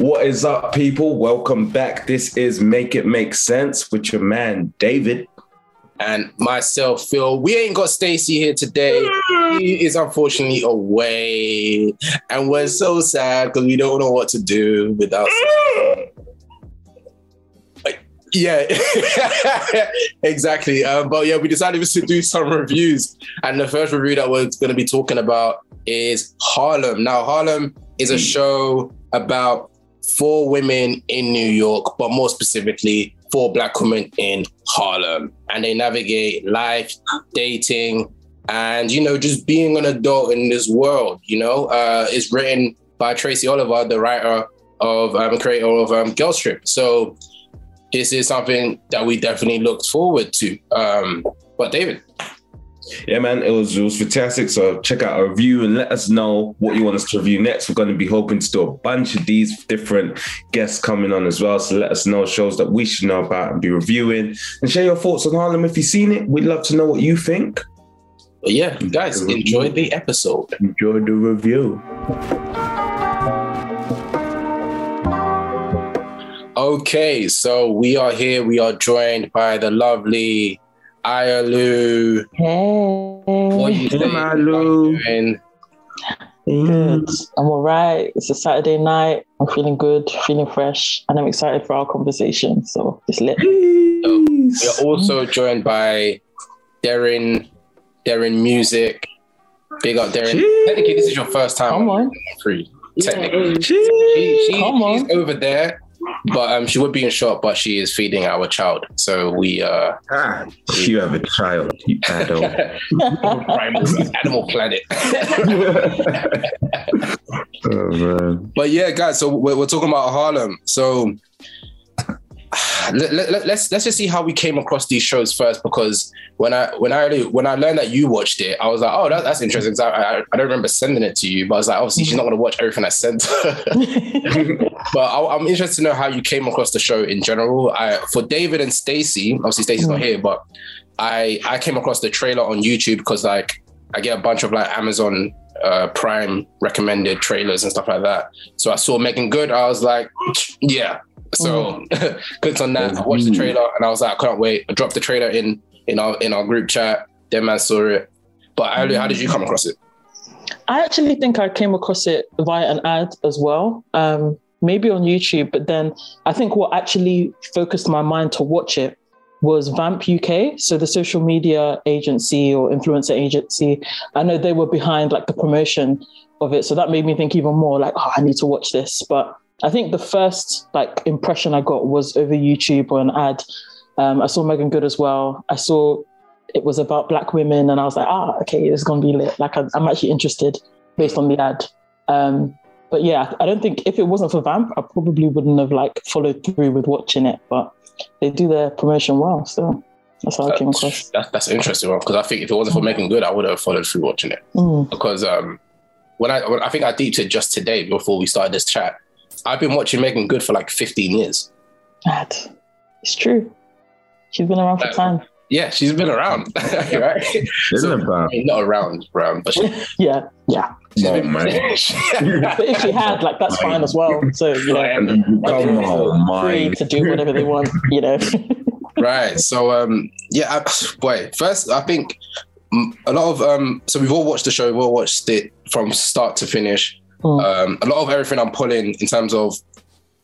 What is up, people? Welcome back. This is Make It Make Sense with your man, David. And myself, Phil. We ain't got Stacy here today. He is unfortunately away. And we're so sad because we don't know what to do without. Yeah, exactly. Um, but yeah, we decided to do some reviews. And the first review that we're going to be talking about is Harlem. Now, Harlem is a show about four women in New York, but more specifically, for black women in Harlem. And they navigate life, dating, and, you know, just being an adult in this world, you know, uh, is written by Tracy Oliver, the writer of, um, creator of um, Girls Trip. So this is something that we definitely looked forward to. Um, but David, yeah, man, it was it was fantastic. So check out our review and let us know what you want us to review next. We're going to be hoping to do a bunch of these different guests coming on as well. So let us know shows that we should know about and be reviewing and share your thoughts on Harlem if you've seen it. We'd love to know what you think. But yeah, guys, enjoy the episode. Enjoy the review. Okay, so we are here. We are joined by the lovely Ayalu. Hey. What you Hey, doing? Malu. What you doing? Good. I'm all right. It's a Saturday night. I'm feeling good, feeling fresh, and I'm excited for our conversation. So it's lit. We are also joined by Darren, Darren Music. Big up, Darren. Jeez. Technically, this is your first time Come on. free. Technically, Jeez. she, she, Come on. she's over there, but um, she would be in shop, but she is feeding our child. So we uh, Ah, you have a child, you adult. animal planet. oh, man. But yeah, guys. So we're, we're talking about Harlem. So let, let, let- let's let's just see how we came across these shows first. Because when I when I when I learned that you watched it, I was like, oh, that, that's interesting. I, I I don't remember sending it to you, but I was like, obviously she's not going to watch everything I sent but I, I'm interested to know how you came across the show in general. I, for David and Stacy, obviously Stacy's not here, but I I came across the trailer on YouTube because like I get a bunch of like Amazon uh, Prime recommended trailers and stuff like that. So I saw Meagan Good. I was like, yeah. So clicked on that. I watched the trailer and I was like, I can't wait. I dropped the trailer in in our in our group chat. Then man saw it. But Ali, how did you come across it? I actually think I came across it via an ad as well, um, maybe on YouTube. But then I think what actually focused my mind to watch it was Vamp UK, so the social media agency or influencer agency. I know they were behind like the promotion of it, so that made me think even more like, oh, I need to watch this. But I think the first like impression I got was over YouTube or an ad. Um, I saw Meagan Good as well. I saw it was about black women, and I was like, ah, okay, it's gonna be lit. Like I'm, I'm actually interested based on the ad. Um, but yeah, I don't think if it wasn't for Vamp, I probably wouldn't have like followed through with watching it. But they do their promotion well, so that's how I came across. That's interesting because I think if it wasn't for Meagan Good, I would have followed through watching it. Mm. because um when I when I think I deeped it just today before we started this chat. I've been watching Meagan Good for like 15 years. Ad. It's true. She's been around for That- time. Yeah, she's been around, right? Isn't it, bro? I mean, not around, around, but she, Yeah, yeah. Come on, man. But if she had, like, that's fine as well. So you know, Come on, free man. to do whatever they want. You know. right. So um, yeah, I, boy. First, I think mm, a lot of um, so we've all watched the show. We've all watched it from start to finish. Mm. Um, a lot of everything I'm pulling in terms of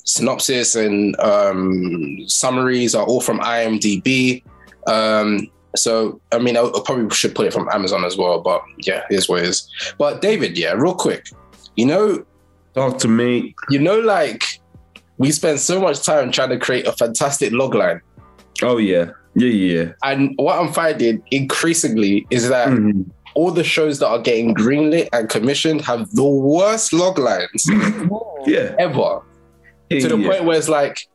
synopsis and um, summaries are all from IMDb. Um, so I mean, I, I probably should put it from Amazon as well. But yeah, here's what it is. But David, yeah, real quick, you know, Talk to me. you know, like we spend so much time trying to create a fantastic logline. Oh, yeah. Yeah, yeah. And what I'm finding increasingly is that Mhm. All the shows that are getting greenlit and commissioned have the worst log lines Yeah. ever. yeah. to the yeah. point where it's like,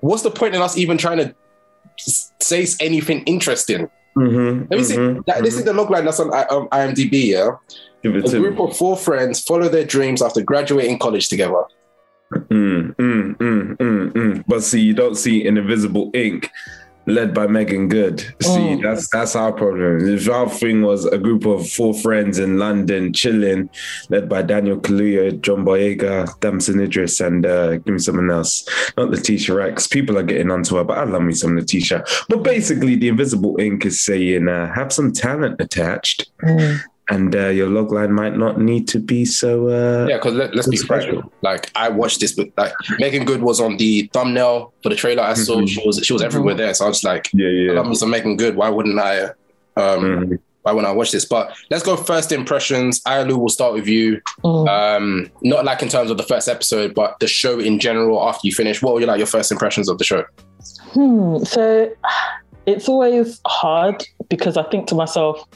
what's the point in us even trying to say anything interesting? Mhm, Let me see. mhm, That, this is the log line that's on um, IMDb. Yeah, Give it a to group me. of four friends follow their dreams after graduating college together. Mm, mm, mm, mm, mm. But see, you don't see in Invisible Ink led by Meagan Good. See, Mm. that's that's our problem. If our thing was a group of four friends in London chilling, led by Daniel Kaluuya, John Boyega, Damson Idris, and uh, give me someone else. Not Letitia Rex. People are getting onto her, but I love me some Letitia. But basically, the invisible ink is saying uh, have some talent attached, Mm. And uh, your logline might not need to be so. Uh, Yeah, because let, let's be frank. Like I watched this, but like Meagan Good was on the thumbnail for the trailer. I saw Mhm. she was she was everywhere there. So I was like, yeah, I yeah. love me some Meagan Good. Why wouldn't I? Um, Mhm. why wouldn't I watch this? But let's go first impressions. Ayalu, we'll start with you. Mm. Um, not like in terms of the first episode, but the show in general. After you finish, what were your like your first impressions of the show? Hmm. So it's always hard because I think to myself,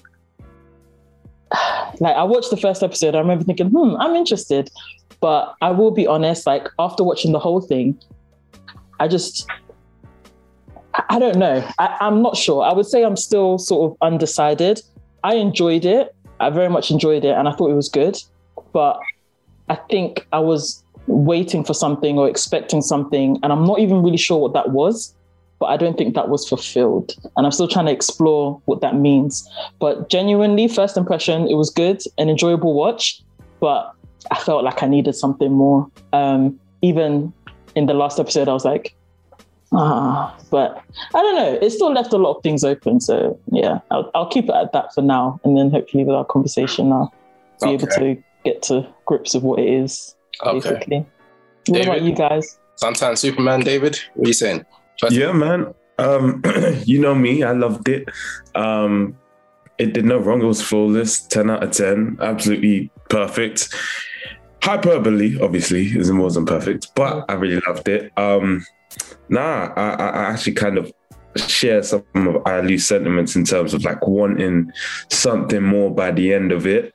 like I watched the first episode, I remember thinking, hmm, I'm interested. But I will be honest, like after watching the whole thing, I just I- don't know. I, I'm not sure. I would say I'm still sort of undecided. I enjoyed it. I very much enjoyed it and I thought it was good. But I think I was waiting for something or expecting something, and I'm not even really sure what that was. But I don't think that was fulfilled. And I'm still trying to explore what that means. But genuinely, first impression, it was good, an enjoyable watch. But I felt like I needed something more. Um, even in the last episode, I was like, ah, but I don't know. It still left a lot of things open. So yeah, I'll, I'll keep it at that for now. And then hopefully with our conversation, I'll be able to get to grips with what it is, Okay. basically. What about you guys? Suntan Superman, David. What are you saying? First- Yeah, man. Um, you know me. I loved it. Um, it did no wrong. It was flawless. Ten out of ten. Absolutely perfect. Hyperbole, obviously, is it wasn't perfect, but I really loved it. Um, nah, I, I actually kind of share some of Ayalu's sentiments in terms of like wanting something more by the end of it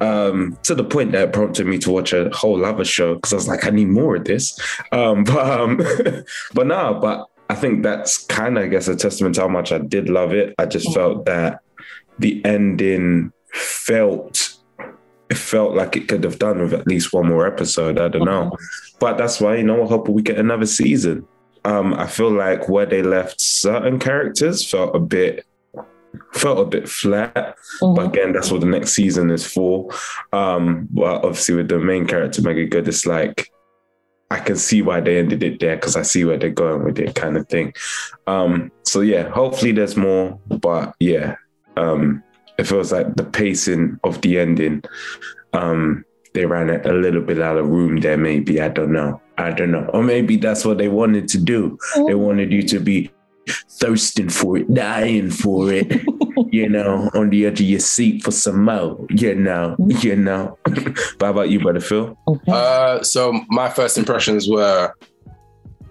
um, to the point that it prompted me to watch a whole other show because I was like, I need more of this. Um, but um, but no, but I think that's kind of, I guess, a testament to how much I did love it. I just felt that the ending felt it felt like it could have done with at least one more episode. I don't know, but that's why you know I hope we get another season. Um, I feel like where they left certain characters felt a bit felt a bit flat. But Mhm. again, that's what the next season is for. Um, but obviously with the main character Meagan Good, it's like I can see why they ended it there because I see where they're going with it, kind of thing. Um, so yeah, hopefully there's more. But yeah, um, it feels like the pacing of the ending. Um, they ran it a little bit out of room there, maybe. I don't know. I don't know. Or maybe that's what they wanted to do. They wanted you to be thirsting for it, dying for it, you know, on the edge of your seat for some more, you know, you know. but how about you, brother Phil? Uh, so my first impressions were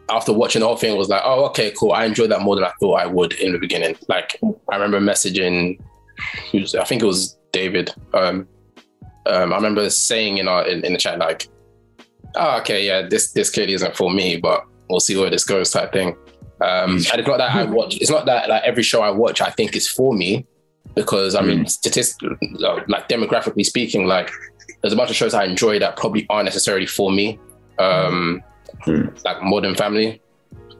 after watching the whole thing was like, oh, okay, cool. I enjoyed that more than I thought I would in the beginning. Like I remember messaging, I think it was David. Um, um, I remember saying in our in, in the chat like, oh, okay, yeah, this this clearly isn't for me, but we'll see where this goes type thing. Um, and it's not that I watch. It's not that like every show I watch I think is for me, because I mean, statistically, like demographically speaking, like there's a bunch of shows I enjoy that probably aren't necessarily for me. Um, Hmm. Like Modern Family,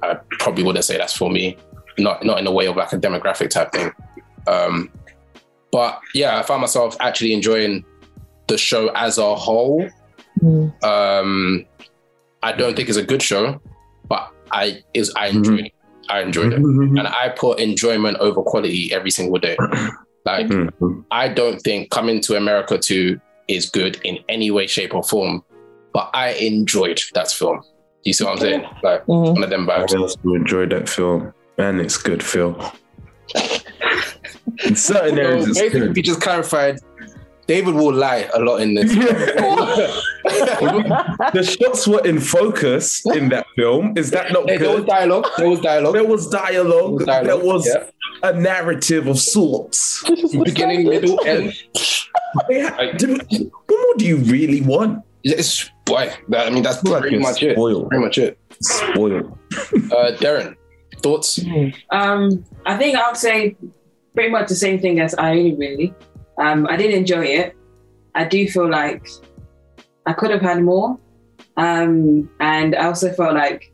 I probably wouldn't say that's for me. Not not in the way of like a demographic type thing. Um, but yeah, I found myself actually enjoying the show as a whole. Mm. Um, I don't think it's a good show, but I is I enjoyed it. I enjoyed it, Mm-hmm. and I put enjoyment over quality every single day. Like. I don't think coming to America 2 is good in any way, shape, or form, but I enjoyed that film. You see what I'm saying? Like Mhm. one of them I vibes. also enjoyed that film. Man, it's good, film. In certain areas, So it's basically, good. we just clarified. David will lie a lot in this. the shots were in focus in that film. Is that not Hey, there was dialogue. There was dialogue. There was dialogue. There was There was yeah. a narrative of sorts. Beginning, middle, end. Yeah. Do- What more do you really want? It's boy. That, I mean, that's pretty you're much it. spoiled. Pretty much it. Spoiled. Uh, Darren, thoughts? Um, I think I would say pretty much the same thing as I really. Um, I did enjoy it. I do feel like I could have had more. Um, and I also felt like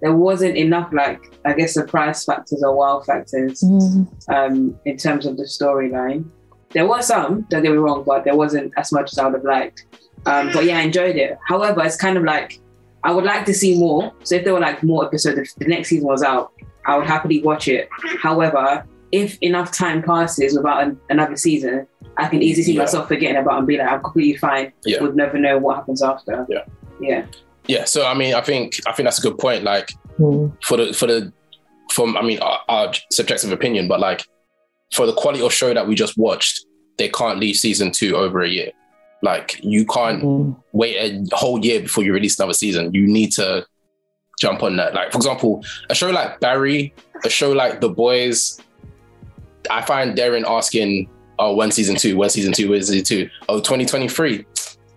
there wasn't enough like I guess surprise factors or wow factors Mm. um, in terms of the storyline. There were some, don't get me wrong, but there wasn't as much as I would have liked. Um, but yeah, I enjoyed it. However, it's kind of like I would like to see more. So if there were like more episodes, if the next season was out, I would happily watch it. However, if enough time passes without an, another season, I can easily see Yeah. myself forgetting about it and be like, I'm completely fine. Yeah. Would never know what happens after. Yeah. Yeah. Yeah. So I mean, I think I think that's a good point. Like Mm. for the for the from I mean our, our subjective opinion, but like for the quality of show that we just watched, they can't leave season two over a year. Like you can't Mm. wait a whole year before you release another season. You need to jump on that. Like for example, a show like Barry, a show like The Boys. I find Darren asking, "Oh, when season two? When season two? When season two? Oh, 2023.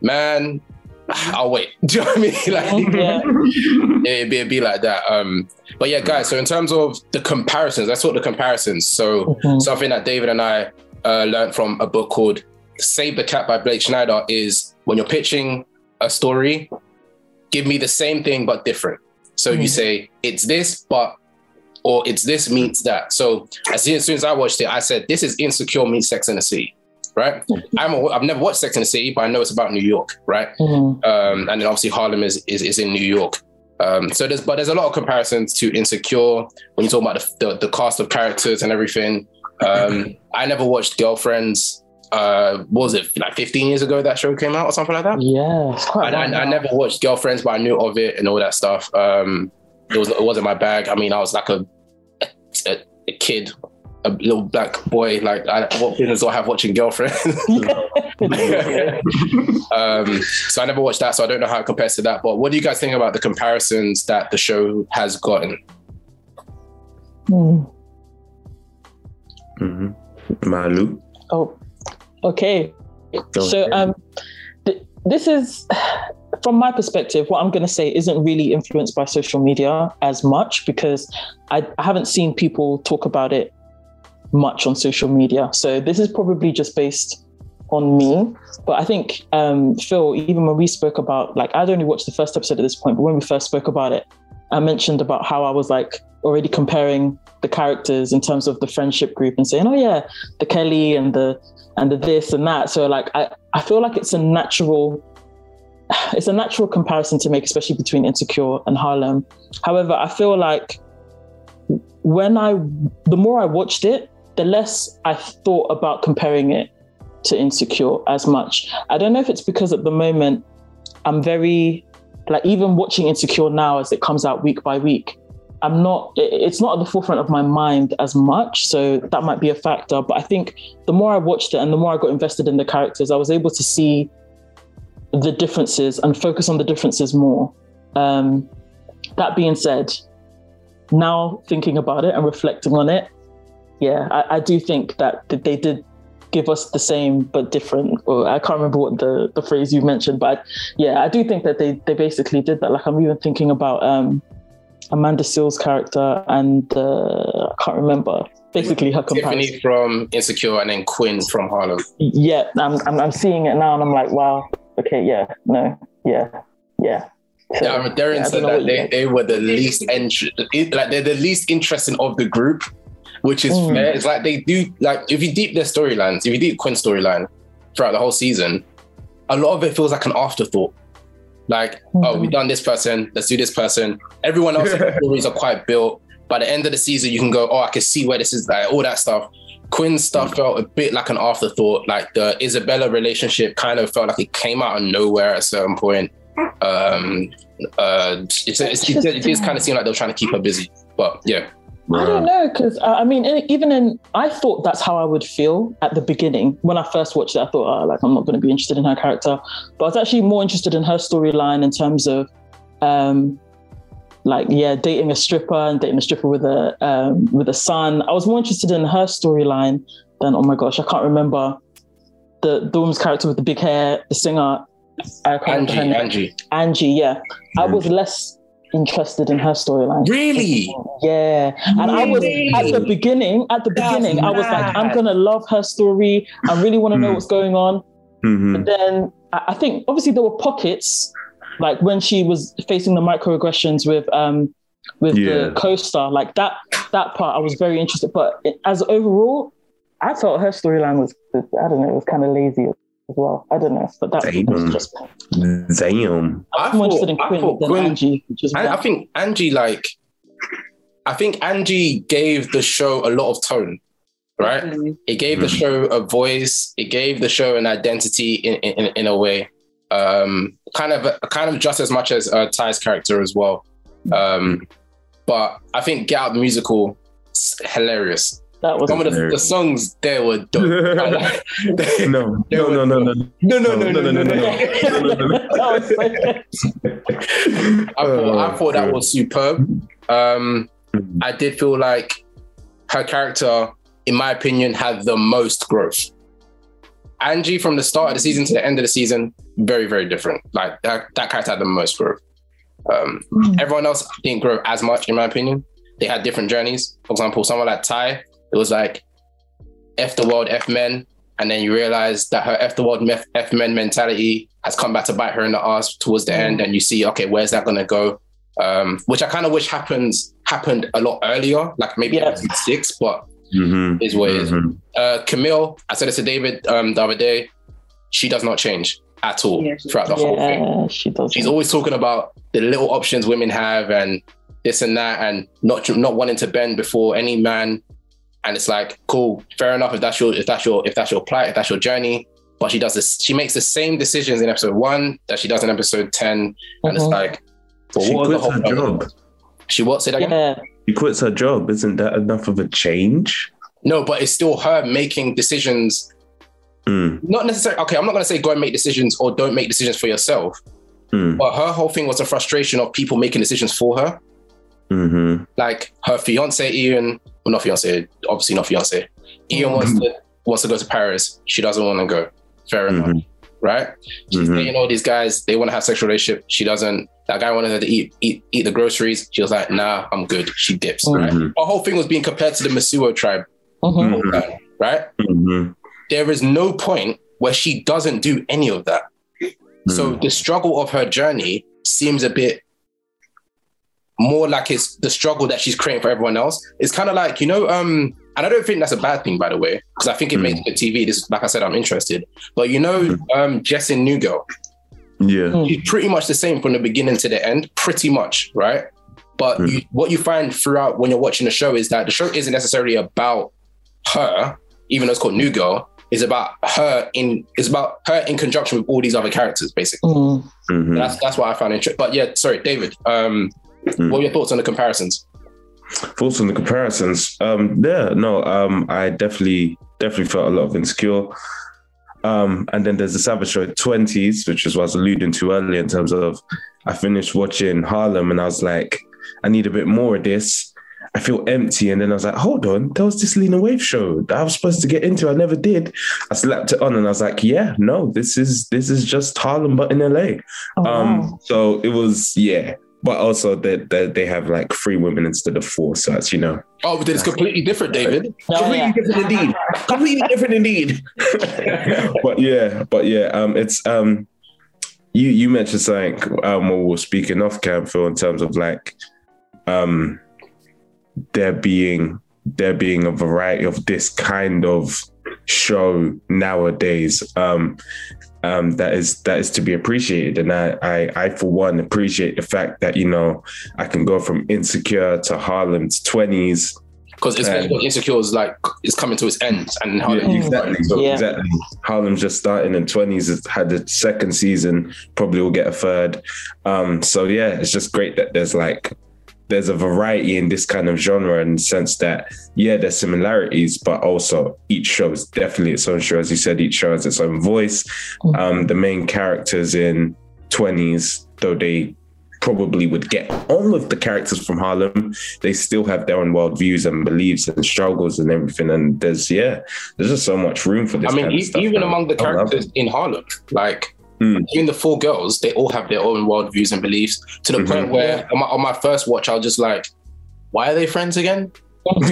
Man, I'll wait. Do you know what I mean? Like Yeah. it'd be, it'd be like that. Um, but yeah, guys. So in terms of the comparisons, that's what the comparisons. So Mhm. something that David and I uh, learned from a book called "Save the Cat" by Blake Snyder is when you're pitching a story, give me the same thing but different. So you Mhm. say it's this, but or it's this meets that. So as soon, as soon as I watched it, I said this is Insecure meets Sex and the City, right? I'm a, I've never watched Sex and the City, but I know it's about New York, right? Mm. um, and then obviously Harlem is, is is in New York. Um, so there's but there's a lot of comparisons to Insecure when you talk about the, the, the cast of characters and everything. Um, I never watched Girlfriends. Uh, what was it like 15 years ago that show came out or something like that? Yeah, it's I, quite. I, I never watched Girlfriends, but I knew of it and all that stuff. Um, it was it wasn't my bag. I mean, I was like a a, a kid, a little black boy. Like, I, what business do I have watching Girlfriends? um, so I never watched that, so I don't know how it compares to that. But what do you guys think about the comparisons that the show has gotten? Mm. hmm Malu. Oh, okay. Go so ahead. um, th- this is from my perspective. What I'm going to say isn't really influenced by social media as much because I, I haven't seen people talk about it much on social media. So this is probably just based on me. But I think um, Phil, even when we spoke about like I'd only watched the first episode at this point, but when we first spoke about it, I mentioned about how I was like already comparing the characters in terms of the friendship group and saying, oh yeah, the Kelly and the and the this and that. So like I, I feel like it's a natural it's a natural comparison to make, especially between Insecure and Harlem. However, I feel like when I the more I watched it, the less I thought about comparing it to Insecure as much. I don't know if it's because at the moment I'm very like even watching Insecure now as it comes out week by week, I'm not it's not at the forefront of my mind as much. So that might be a factor. But I think the more I watched it and the more I got invested in the characters, I was able to see the differences and focus on the differences more. Um, that being said, now thinking about it and reflecting on it, yeah, I, I do think that they did give us the same but different. Or I can't remember what the, the phrase you mentioned, but yeah, I do think that they they basically did that. Like I'm even thinking about um, Amanda Seales' character and uh, I can't remember basically her comparison. Tiffany from Insecure and then Quinn from Harlem. Yeah, I'm, I'm I'm seeing it now and I'm like, wow, okay, yeah, no, yeah, yeah. So, Yeah, Darren yeah, said that they, they were the least int- like they're the least interesting of the group, which is Mm. fair. It's like they do like if you deep their storylines, if you deep Quinn's storyline throughout the whole season, a lot of it feels like an afterthought. Like, oh, Mhm. we've done this person, let's do this person. Everyone else's stories are quite built. By the end of the season, you can go, oh, I can see where this is like all that stuff. Quinn's stuff felt a bit like an afterthought. Like the Isabella relationship kind of felt like it came out of nowhere at a certain point. Um, uh, it's, it's, it, it kind of seemed like they were trying to keep her busy. But yeah, I don't know because uh, I mean, even in I thought that's how I would feel at the beginning when I first watched it. I thought, oh, like I'm not going to be interested in her character, but I was actually more interested in her storyline in terms of, um, like yeah, dating a stripper and dating a stripper with a um, with a son. I was more interested in her storyline than oh my gosh, I can't remember the the woman's character with the big hair, the singer. I can't Angie, remember her name. Angie. Angie, yeah. I was less interested in her storyline. Really? Yeah. And I was at the beginning, at the That's beginning, I was like, I'm gonna love her story. I really want to know Hmm. what's going on. Mhm. But then I I think obviously there were pockets, like when she was facing the microaggressions with um with Yeah. the co-star. Like that that part, I was very interested. But as overall, I felt her storyline was I don't know, it was kind of lazy as well. I don't know, but that Damn. was just Damn. I I'm more interested in Quinn thought than Quinn, Angie, which is I, I think Angie like, I think Angie gave the show a lot of tone, right? Definitely. It gave the Mhm. show a voice. It gave the show an identity in in, in a way. Um, kind of kind of just as much as uh, Ty's character as well. Um, but I think Get Out the musical is hilarious. that was Some of the, the songs there were dope. no, No, no, no, no, no. no, no, No, no, no, no, no. that was so good. I thought, I Oh, thought that was superb. Um, I did feel like her character, in my opinion, had the most growth. Angie, from the start of the season to the end of the season, very, very different. Like that, that character had the most growth. Um, everyone else didn't grow as much, in my opinion. They had different journeys. For example, someone like Ty, it was like F the world, F men. And then you realize that her F the world, F men mentality has come back to bite her in the ass towards the end. And you see, okay, where's that going to go? Um, which I kind of wish happens happened a lot earlier, like maybe episode six, but Mhm, is what it is. mhm. Uh, Camille, I said this to David um, the other day. She does not change at all Yeah, throughout the whole thing. She does. She's always talking about the little options women have and this and that, and not not wanting to bend before any man. And it's like, cool, fair enough if that's your if that's your if that's your plight, if that's your journey. But she does this. She makes the same decisions in episode one that she does in episode ten, and it's Mhm. like, but She what was the quits her whole- job. She what? Say that again? yeah, She quits her job. Isn't that enough of a change? No, but it's still her making decisions. Mm, Not necessarily. Okay, I'm not going to say go and make decisions or don't make decisions for yourself. mm, But her whole thing was a frustration of people making decisions for her. mhm. Like her fiance Ian, well, not fiance, obviously not fiance. Ian wants to wants to go to Paris. She doesn't want to go. Fair enough, Mhm. right? She's Mhm. dating all these guys. They want to have sexual relationship. She doesn't. That guy wanted her to eat eat eat the groceries. She was like, Nah, I'm good. She dips. Right. Mhm. Her whole thing was being compared to the Mosuo tribe. Mhm. Mhm. Right. Mhm. There is no point where she doesn't do any of that. So Mm. the struggle of her journey seems a bit more like it's the struggle that she's creating for everyone else. It's kind of like, you know, um, and I don't think that's a bad thing, by the way, because I think it Mm. makes good TV. This, like I said, I'm interested. But you know, um, Jess in New Girl, Yeah. Mm. she's pretty much the same from the beginning to the end, pretty much, right? But Mm. you, what you find throughout when you're watching the show is that the show isn't necessarily about her, even though it's called New Girl. It's about her in. It's about her in conjunction with all these other characters, basically. Mm. Mhm. That's that's what I found interesting. But yeah, sorry, David. Um, Mm. what are your thoughts on the comparisons? Thoughts on the comparisons? Um, yeah, no, um, I definitely definitely felt a lot of insecure. Um, and then there's the Savage Show twenties, which is what I was alluding to earlier in terms of I finished watching Harlem and I was like, I need a bit more of this. I feel empty. And then I was like, hold on, there was this Lena Waithe show that I was supposed to get into. I never did. I slapped it on and I was like, yeah, no, this is this is just Harlem but in LA. Oh, Um, wow. so it was yeah, but also that they, they have like three women instead of four, so it's you know Oh, but it's completely different, David. Oh, yeah. different indeed, completely different indeed. but yeah, but yeah, um, it's um, you you mentioned something um when we were speaking off cam Phil in terms of like um there being there being a variety of this kind of show nowadays um um that is that is to be appreciated and I, I i for one appreciate the fact that you know i can go from insecure to harlem's 20s Because Um, insecure is like it's coming to its end, and how yeah, exactly. So Yeah. exactly. Harlem's just starting in twenties. It's had the second season. Probably will get a third. Um, so yeah, it's just great that there's like there's a variety in this kind of genre in the sense that yeah, there's similarities, but also each show is definitely its own show. As you said, each show has its own voice. Mhm. Um, the main characters in twenties, though they probably would get on with the characters from Harlem, they still have their own worldviews and beliefs and struggles and everything. And there's yeah, there's just so much room for this. I mean, kind of e- even now. among the characters in Harlem, like Mm. even the four girls, they all have their own worldviews and beliefs. To the Mhm. point where on my, on my first watch, I was just like, "Why are they friends again? Like,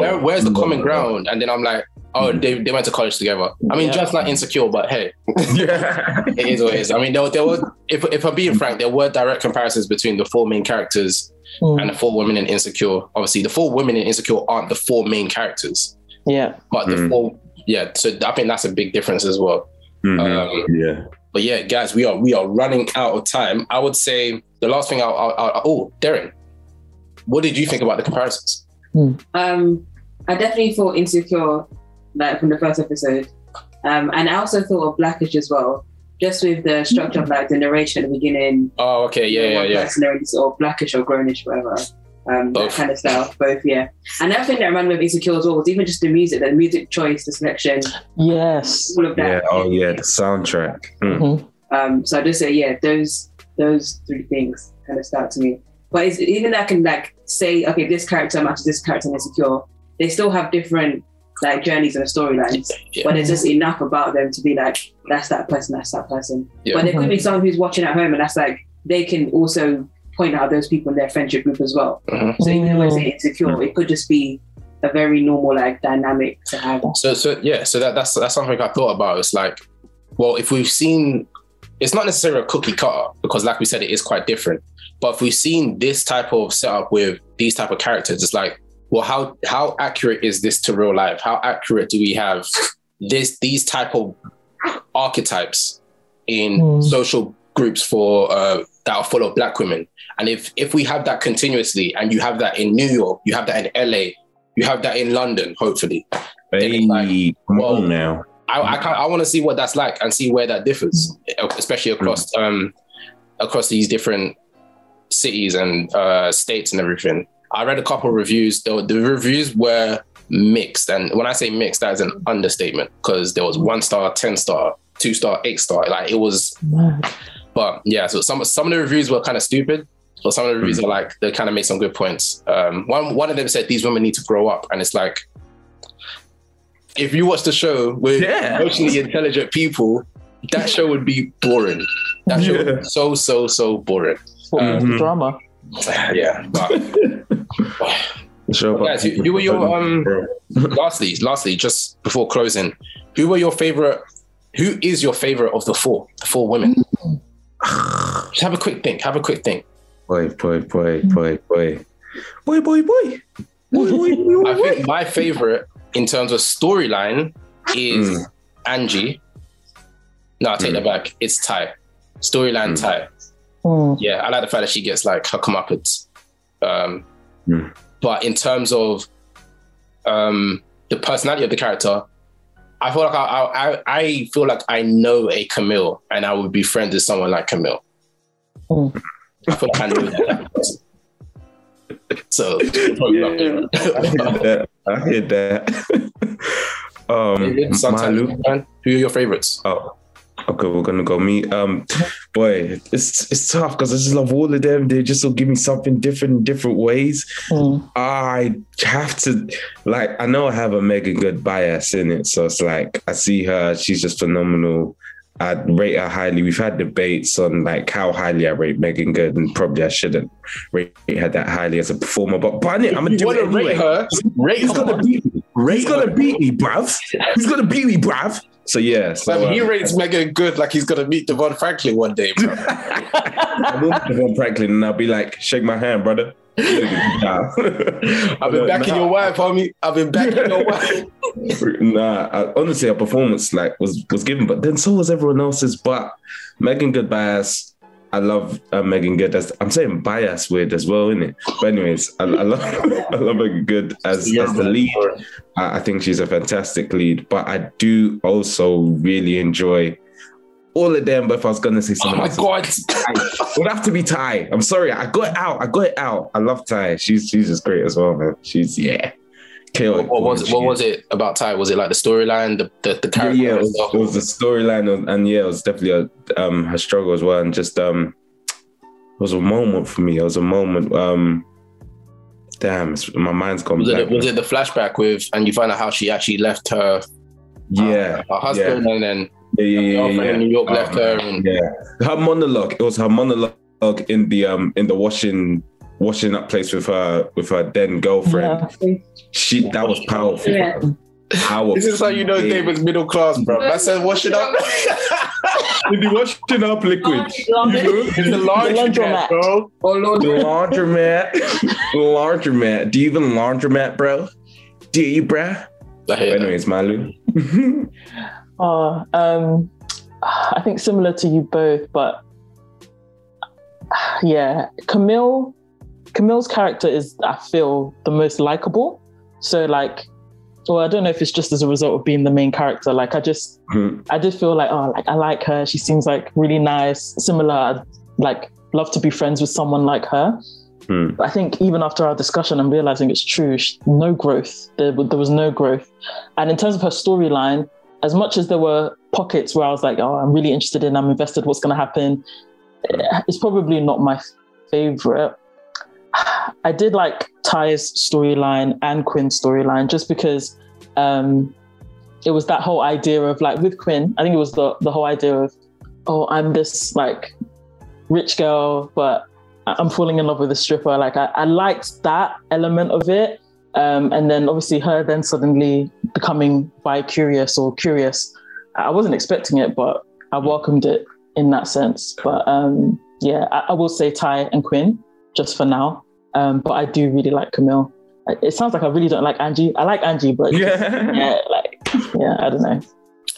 where, where's the common ground?" And then I'm like, Oh, they, they went to college together. I mean, Yeah. just like insecure, but hey, yeah. it is what it is. I mean, there, were- there were, if, if I'm being frank, there were direct comparisons between the four main characters Mm. and the four women in Insecure. Obviously, the four women in Insecure aren't the four main characters, Yeah. but the Mm. four, yeah. So I think that's a big difference as well. Mhm. Um, yeah. But yeah, guys, we are we are running out of time. I would say the last thing I'll, I'll, I'll oh, Darren, what did you think about the comparisons? Um, I definitely thought insecure, like from the first episode, um, and I also thought of Blackish as well, just with the structure of like the narration at the beginning. Oh, okay, yeah, you know, yeah, one yeah. person narrates or Blackish or Grownish, whatever. Um, that kind of stuff. both, yeah. And another thing that reminded me of Insecure as well was even just the music, the music choice, the selection, Yes. all of that. Yeah. that. Oh yeah. The soundtrack. Mm. Mhm. Um, so I just say, yeah, those those three things kind of start to me. But it's, even though I can like say, okay, this character matches this character in Insecure, they still have different like journeys and storylines. Yeah. But there's just enough about them to be like, that's that person, that's that person. Yeah. But there could be someone who's watching at home and that's like they can also point out those people in their friendship group as well. Mhm. So even though I say Mm. insecure, it could just be a very normal like dynamic to have. So, so yeah, so that, that's that's something I thought about. It's like, well, if we've seen, it's not necessarily a cookie cutter because, like we said, it is quite different. But if we've seen this type of setup with these type of characters, it's like, well, how how accurate is this to real life? How accurate do we have this these type of archetypes in Mm. social groups for uh, that are full of black women? And if if we have that continuously, and you have that in New York, you have that in LA, you have that in London, hopefully. Then it's like, come well, on now. I I, I want to see what that's like and see where that differs, especially across um across these different cities and uh, states and everything. I read a couple of reviews. The, the reviews were mixed, and when I say mixed, that is an understatement because there was one star, ten star, two star, eight star. Like it was, Mad. But yeah. So some some of the reviews were kind of stupid. But some of the reviews are like they kind of made some good points. Um, one one of them said these women need to grow up, and it's like if you watch the show with Yeah. emotionally intelligent people, that show would be boring. That show would be Yeah. so so so boring. What more Mhm. drama? Yeah. But Sure, guys, who, who were your um? lastly, lastly, just before closing, who were your favorite? Who is your favorite of the four? The four women. Just have a quick think. Have a quick think. boy, boy, boy, boy, boy, boy, boy, boy. Boy, boy, boy, I boy. think my favorite in terms of storyline is Mm. Angie. No, I take that back. It's Ty. Storyline Mm. Ty. Mm. Yeah, I like the fact that she gets like her comeuppance. Um, Mm. But in terms of um, the personality of the character, I feel like I, I, I- feel like I know a Camille, and I would be friends with someone like Camille. I feel like I know that. So, Yeah. I hear that. I hear that. um, David, sometimes, Malu. man, who are your favorites? Oh, okay, we're gonna go me. Um, boy, it's it's tough because I just love all of them. They just will give me something different in different ways. Mm. I have to like. I know I have a Meagan Good bias in it, so it's like I see her. She's just phenomenal. I rate her highly. We've had debates on like how highly I rate Meagan Good, and probably I shouldn't rate her that highly as a performer. But but I'm gonna you do want it to anyway. rate her? Rate He's her. gonna beat me. He's gonna beat me, bruv. He's gonna beat me, bruv. So yeah, so Fam, he um, rates Meagan Good like he's gonna meet DeVon Franklin one day, bro. I will meet DeVon Franklin and I'll be like, shake my hand, brother. I've been backing your wife, homie. I've been backing your wife. Nah, I, honestly, our performance like was was given, but then so was everyone else's. But Meagan Good bias, I love uh, Meagan Good. As, I'm saying bias weird as well, isn't it? But anyways, I, I love I love Meagan Good as, as the lead. I, I think she's a fantastic lead. But I do also really enjoy all of them. But if I was gonna say Oh my god. it would have to be Ty. I'm sorry, I got it out. I got it out. I love Ty. She's she's just great as well, man. She's yeah. Chaotic. What was what was it about Ty? Was it like the storyline, the the, the Yeah, character? yeah, it was, it was the storyline, and yeah, it was definitely a, um, her struggle as well, and just um, it was a moment for me. It was a moment. Um, damn, it's, my mind's gone was it was it the flashback with and you find out how she actually left her yeah, her husband and then yeah, yeah, yeah, girlfriend yeah. in New York Oh, left her and Yeah, her monologue. It was her monologue in the um in the washing washing up place with her with her then girlfriend. Yeah. She that was powerful. Yeah. Our This is how you know David's middle class, bro. I said, wash it up. Did you washing up liquid? Laundry. It's the laundry, laundromat. bro. Oh Lord. laundromat. laundromat. Do you even laundromat, bro? Do you, bruh? I hear that. Anyways, Malu. Oh, um, I think similar to you both, but yeah, Camille. Camille's character is, I feel, the most likable. So, like, well, I don't know if it's just as a result of being the main character. Like, I just, Hmm. I did feel like, oh, like I like her. She seems like really nice. Similar, I'd, like, love to be friends with someone like her. But I think even after our discussion, I'm realizing it's true. Sh- No growth. There, there was no growth. And in terms of her storyline, as much as there were pockets where I was like, oh, I'm really interested in, I'm invested, what's going to happen, eh, it's probably not my favorite. I did like Ty's storyline and Quinn's storyline just because um, it was that whole idea of like with Quinn, I think it was the, the whole idea of, oh, I'm this like rich girl, but I'm falling in love with a stripper. Like I, I liked that element of it. Um, and then obviously her then suddenly becoming bi-curious or curious. I wasn't expecting it, but I welcomed it in that sense. But um, yeah, I, I will say Ty and Quinn just for now. Um, but I do really like Camille. It sounds like I really don't like Angie. I like Angie, but Yeah. yeah, like yeah, I don't know.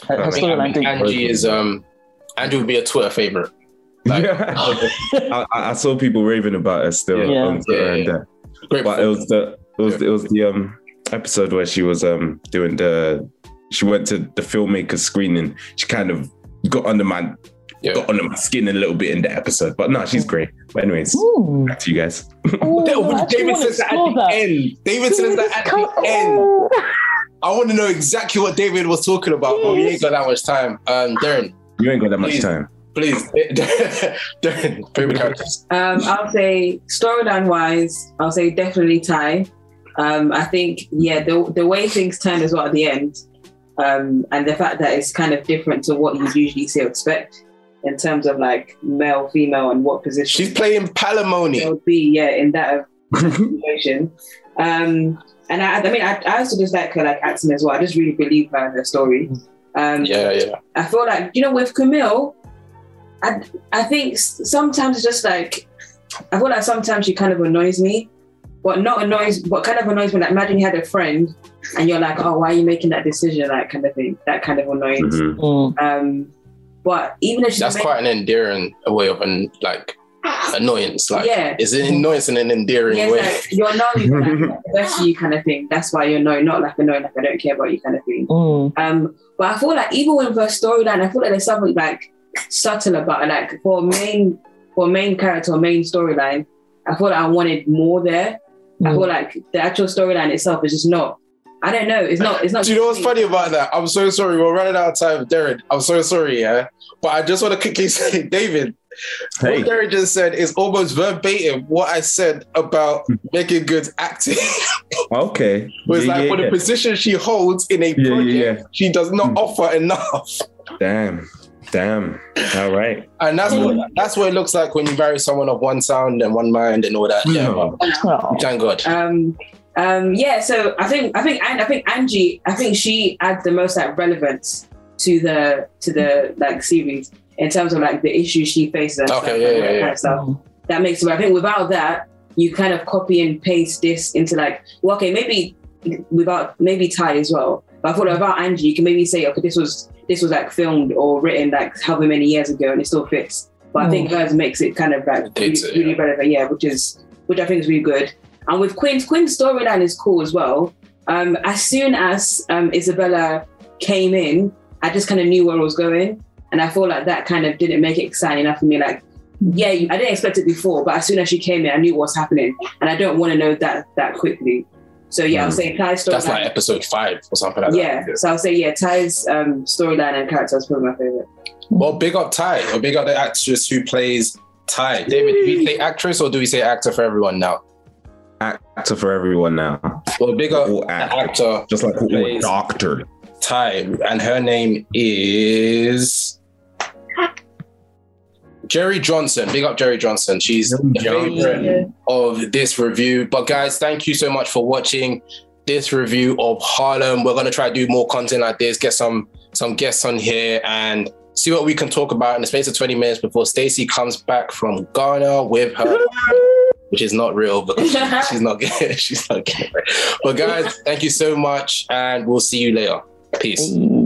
Her, her I mean, storyline I mean, didn't- Angie is um Angie would be a Twitter favorite. Like, I, I I saw people raving about her still Yeah. on Twitter Yeah, and yeah. that. Great But it was the it was it was the um episode where she was um doing the she went to the filmmaker screening. She kind of got under my Yeah. got under my skin a little bit in the episode. But no, she's great. But anyways, Ooh. back to you guys. Ooh, David, I actually David wanna says that at the end. David says that at the end. I want to know exactly what David was talking about, but we ain't got that much time. Um, Darren, You ain't got that much Please. time. please, Darren, favorite characters. Um, I'll say storyline wise, I'll say definitely Ty. Um, I think yeah, the the way things turn as well at the end, um, and the fact that it's kind of different to what you usually see or expect in terms of like male, female, and what position She's playing it Palimony. would be. Yeah, in that situation. Um, and I, I mean, I, I also just like her like acting as well. I just really believe her in her story. Um, Yeah, yeah. I feel like you know with Camille, I I think sometimes it's just like I feel like sometimes she kind of annoys me, but not annoys, but kind of annoys me. Like imagine you had a friend and you're like, oh, why are you making that decision? That kind of thing. That kind of annoyance. Mhm. Mm. Um, but even if she's That's quite an endearing way of an like annoyance. Like, Yeah. it's an annoyance in an endearing Yes, way. like, you're annoying, like, that's you kind of thing. That's why you're annoying, not like annoying, like I don't care about you kind of thing. Mm. Um, but I feel like even with her storyline, I feel like there's something like subtle about it. Like for a main for a main character or main storyline, I feel like I wanted more there. I Mm. feel like the actual storyline itself is just not. I don't know. It's not. It's not. Do you know what's funny about that? I'm so sorry. We're running out of time, Darren. I'm so sorry, yeah. But I just want to quickly say, David, Hey. what Darren just said is almost verbatim what I said about Meagan Good acting. Okay. was Yeah, like yeah, for the yeah. position she holds in a Yeah, project, yeah, yeah. she does not Hmm. offer enough. Damn. Damn. All right. And that's what that's what it looks like when you marry someone of one sound and one mind and all that. Yeah, No. Oh. thank God. Um, um, yeah. So I think I think and I think Angie. I think she adds the most like relevance to the to the like series in terms of like the issues she faces. And Okay, stuff, yeah, and yeah, that yeah. kind of stuff. that makes it. I think without that, you kind of copy and paste this into like, well, okay, maybe without maybe Ty as well. But I thought about Angie, you can maybe say, okay, this was this was like filmed or written like however many years ago, and it still fits. But I think hers makes it kind of like really, Dates it, really relevant, yeah, which is which I think is really good. And with Quinn's Quinn's storyline is cool as well. Um, as soon as um, Isabella came in, I just kind of knew where it was going, and I feel like that kind of didn't make it exciting enough for me. Like yeah, I didn't expect it before, but as soon as she came in, I knew what was happening, and I don't want to know that that quickly. So yeah, I'll Mm. say Ty's That's like episode five or something like Yeah, that. Yeah, so I'll say yeah, Ty's um, storyline and character is probably my favorite. Well, big up Ty, or big up the actress who plays Ty. David, do we say actress or do we say actor for everyone now? Actor for everyone now. Well, big up actor. actor Just like Plays- doctor. Ty, and her name is Jerrie Johnson. Big up Jerrie Johnson. She's the favorite Yeah. of this review. But guys, thank you so much for watching. this review of Harlem. We're gonna try to do more content like this, get some some guests on here, and see what we can talk about in the space of 20 minutes before Stacey comes back from Ghana with her. Which is not real because she's not getting she's not getting. But guys, thank you so much, and we'll see you later. Peace. Hey.